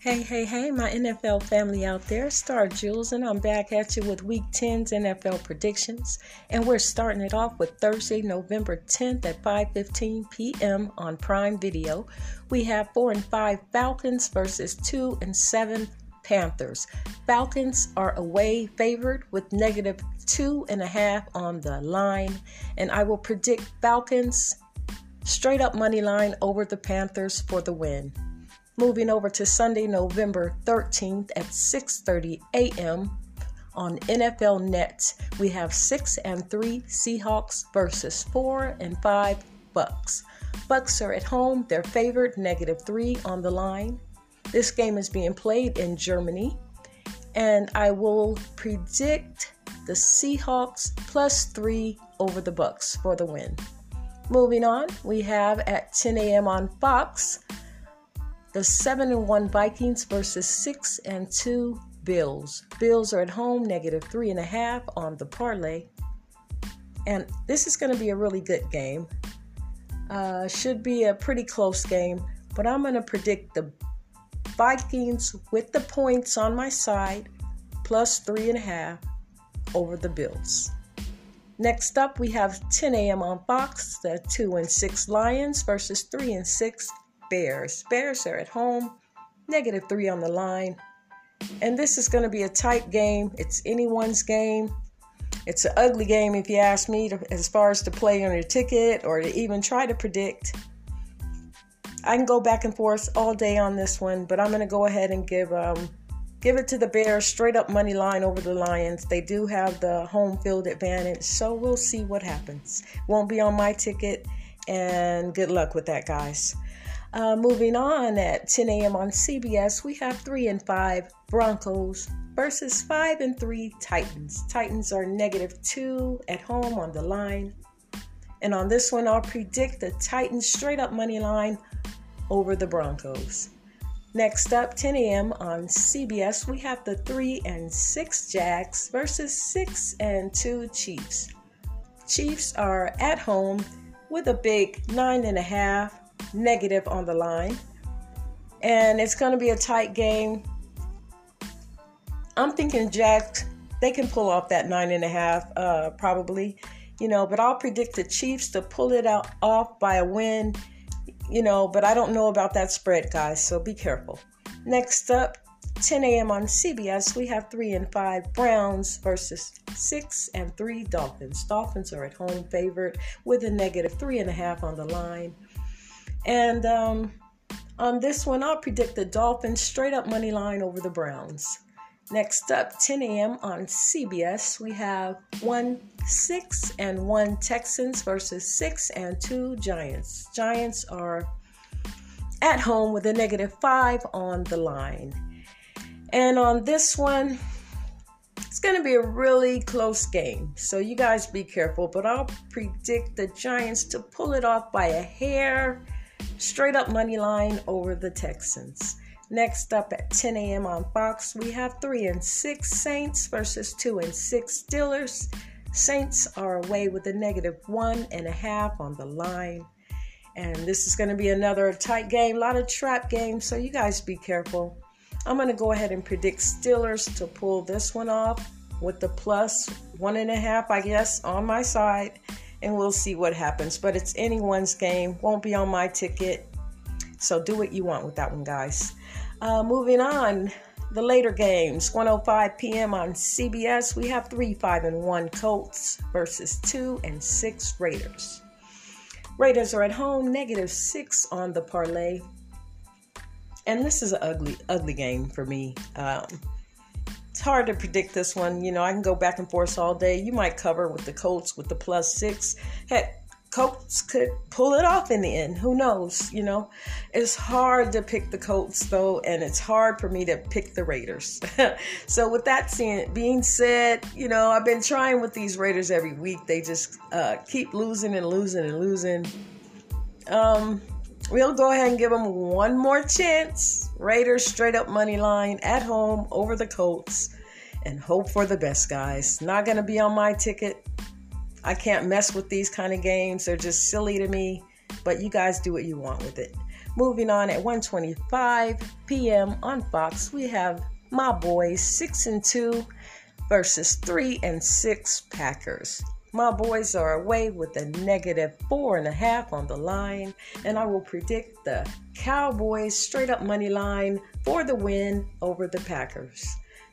Hey, hey, hey, my NFL family out there, Star Jules, and I'm back at you with Week 10's NFL predictions. And we're starting it off with Thursday, November 10th at 5:15 p.m. on Prime Video. We have 4 and 5 Falcons versus 2 and 7 Panthers. Falcons are away favored with negative two and a half on the line, and I will predict Falcons straight up money line over the Panthers for the win. Moving over to Sunday, November 13th at 6:30 a.m. on NFL Net, we have 6 and 3 Seahawks versus 4 and 5 Bucs. Bucs are at home, they're favored negative 3 on the line. This game is being played in Germany, and I will predict the Seahawks plus 3 over the Bucs for the win. Moving on, we have at 10 a.m. on Fox the 7 and 1 Vikings versus 6 and 2 Bills. Bills are at home, negative 3.5 on the parlay. And this is going to be a really good game. Uh, should be a pretty close game, but I'm going to predict the Vikings with the points on my side, plus 3.5 over the Bills. Next up, we have 10 a.m. on Fox, the 2 and 6 Lions versus 3 and 6 Bears. Bears are at home, negative three on the line. And this is going to be a tight game. It's anyone's game. It's an ugly game, if you ask me, to, as far as to play on your ticket or to even try to predict. I can go back and forth all day on this one, but I'm going to go ahead and give um, give it to the Bears straight up money line over the Lions. They do have the home field advantage, so we'll see what happens. Won't be on my ticket, and good luck with that, guys. Uh, moving on at 10 a.m. on CBS, we have 3 and 5 Broncos versus 5 and 3 Titans. Titans are negative 2 at home on the line. And on this one, I'll predict the Titans straight up money line over the Broncos. Next up, 10 a.m. on CBS, we have the 3 and 6 Jags versus 6 and 2 Chiefs. Chiefs are at home with a big 9.5 negative on the line. And it's going to be a tight game. I'm thinking Jack, they can pull off that nine and a half, uh, probably, you know, but I'll predict the Chiefs to pull it out off by a win, you know, but I don't know about that spread, guys, so be careful. Next up, 10 a.m. on CBS, we have 3 and 5 Browns versus 6 and 3 Dolphins. Dolphins are at home favored with a negative 3.5 on the line. And um, on this one, I'll predict the Dolphins straight up money line over the Browns. Next up, 10 a.m. on CBS, we have 1 6 and 1 Texans versus 6 and 2 Giants. Giants are at home with a negative 5 on the line. And on this one, it's going to be a really close game. So you guys be careful, but I'll predict the Giants to pull it off by a hair Straight up money line over the Texans. Next up at 10 a.m. on Fox, we have 3 and 6 Saints versus 2 and 6 Steelers. Saints are away with a negative one and a half on the line. And this is going to be another tight game, a lot of trap games, so you guys be careful. I'm going to go ahead and predict Steelers to pull this one off with the plus one and a half, I guess, on my side and we'll see what happens. But it's anyone's game, won't be on my ticket. So do what you want with that one, guys. Uh, moving on, the later games, 105 p.m. on CBS. We have three, five, and one Colts versus two and six Raiders. Raiders are at home, negative six on the parlay. And this is an ugly, ugly game for me. Um, it's hard to predict this one. You know, I can go back and forth all day. You might cover with the Colts with the plus six. Heck, Colts could pull it off in the end. Who knows? You know, it's hard to pick the Colts though, and it's hard for me to pick the Raiders. so, with that being said, you know, I've been trying with these Raiders every week. They just uh, keep losing and losing and losing. Um, we'll go ahead and give them one more chance. Raiders straight up money line at home over the Colts and hope for the best, guys. Not going to be on my ticket. I can't mess with these kind of games. They're just silly to me, but you guys do what you want with it. Moving on at 1:25 p.m. on Fox, we have my boys 6 and 2 versus 3 and 6 Packers. My boys are away with a negative four and a half on the line, and I will predict the Cowboys straight up money line for the win over the Packers.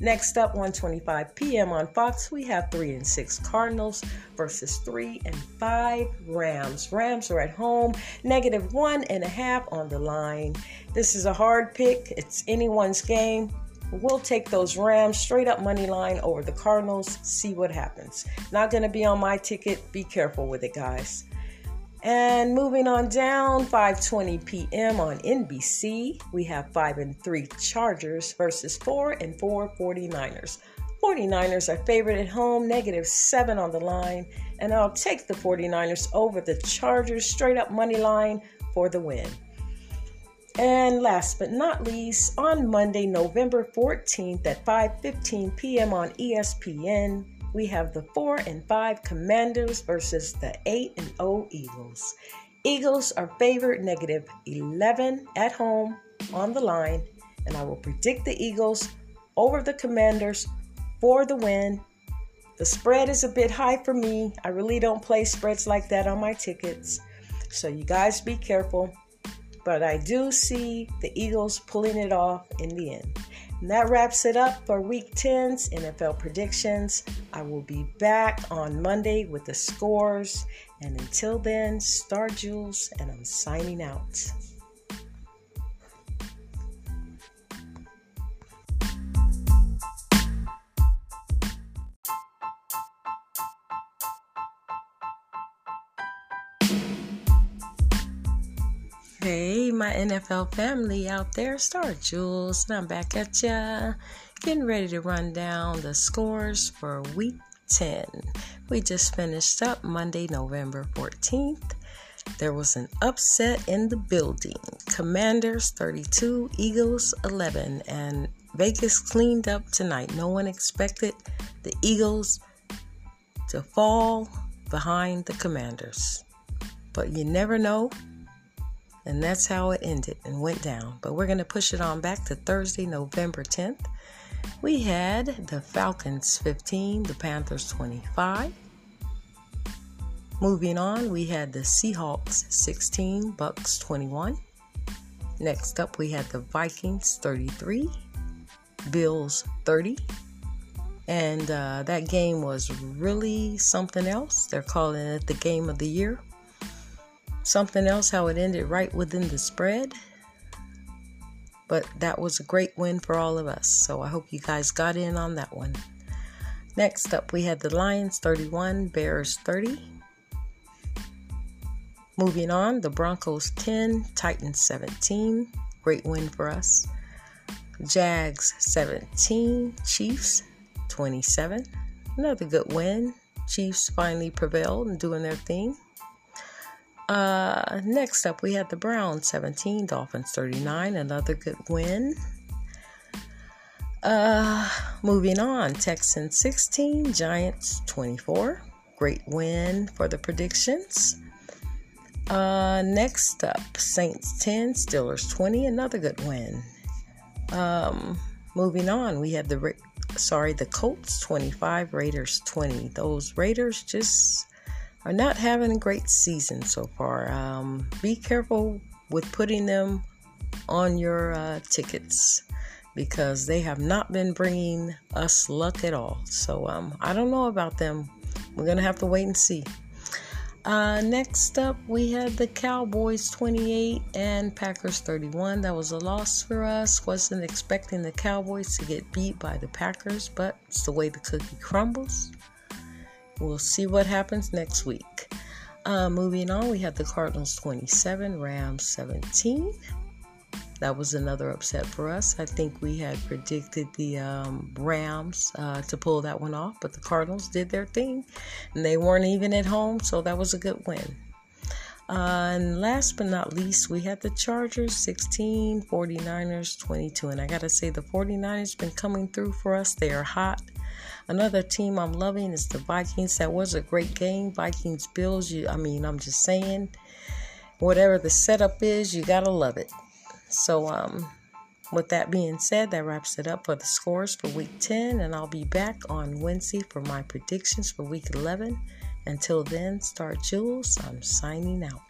Next up, 1:25 p.m. on Fox, we have three and six Cardinals versus three and five Rams. Rams are at home, negative one and a half on the line. This is a hard pick. It's anyone's game. We'll take those Rams straight up money line over the Cardinals, see what happens. Not going to be on my ticket. Be careful with it, guys. And moving on down, 5:20 p.m. on NBC, we have 5 and 3 Chargers versus 4 and 4 49ers. 49ers are favored at home, negative 7 on the line, and I'll take the 49ers over the Chargers straight up money line for the win. And last but not least, on Monday, November 14th at 5:15 p.m. on ESPN, we have the 4 and 5 Commanders versus the 8 and 0 Eagles. Eagles are favored negative 11 at home on the line, and I will predict the Eagles over the Commanders for the win. The spread is a bit high for me. I really don't play spreads like that on my tickets. So you guys be careful but I do see the Eagles pulling it off in the end. And that wraps it up for week 10's NFL predictions. I will be back on Monday with the scores. And until then, Star Jules, and I'm signing out. NFL family out there, Star Jules, and I'm back at ya, getting ready to run down the scores for week 10. We just finished up Monday, November 14th. There was an upset in the building. Commanders 32, Eagles 11, and Vegas cleaned up tonight. No one expected the Eagles to fall behind the Commanders. But you never know and that's how it ended and went down. But we're going to push it on back to Thursday, November 10th. We had the Falcons 15, the Panthers 25. Moving on, we had the Seahawks 16, Bucs 21. Next up, we had the Vikings 33, Bills 30. And uh, that game was really something else. They're calling it the game of the year. Something else, how it ended right within the spread. But that was a great win for all of us. So I hope you guys got in on that one. Next up, we had the Lions 31, Bears 30. Moving on, the Broncos 10, Titans 17. Great win for us. Jags 17, Chiefs 27. Another good win. Chiefs finally prevailed and doing their thing. Uh, next up, we had the Browns 17, Dolphins 39, another good win. Uh, moving on, Texans 16, Giants 24. Great win for the predictions. Uh, next up, Saints 10, Steelers 20, another good win. Um, moving on, we had the sorry, the Colts 25, Raiders 20. Those Raiders just are not having a great season so far. Um, be careful with putting them on your uh, tickets because they have not been bringing us luck at all. So um, I don't know about them. We're going to have to wait and see. Uh, next up, we had the Cowboys 28 and Packers 31. That was a loss for us. Wasn't expecting the Cowboys to get beat by the Packers, but it's the way the cookie crumbles. We'll see what happens next week. Uh, moving on, we have the Cardinals 27, Rams 17. That was another upset for us. I think we had predicted the um, Rams uh, to pull that one off, but the Cardinals did their thing and they weren't even at home, so that was a good win. Uh, and last but not least, we had the Chargers 16, 49ers 22. And I got to say, the 49ers been coming through for us. They are hot. Another team I'm loving is the Vikings. That was a great game. Vikings Bills. You, I mean, I'm just saying. whatever the setup is, you gotta love it. So, um, with that being said, that wraps it up for the scores for week 10, and I'll be back on Wednesday for my predictions for week 11. Until then, Star Jules, I'm signing out.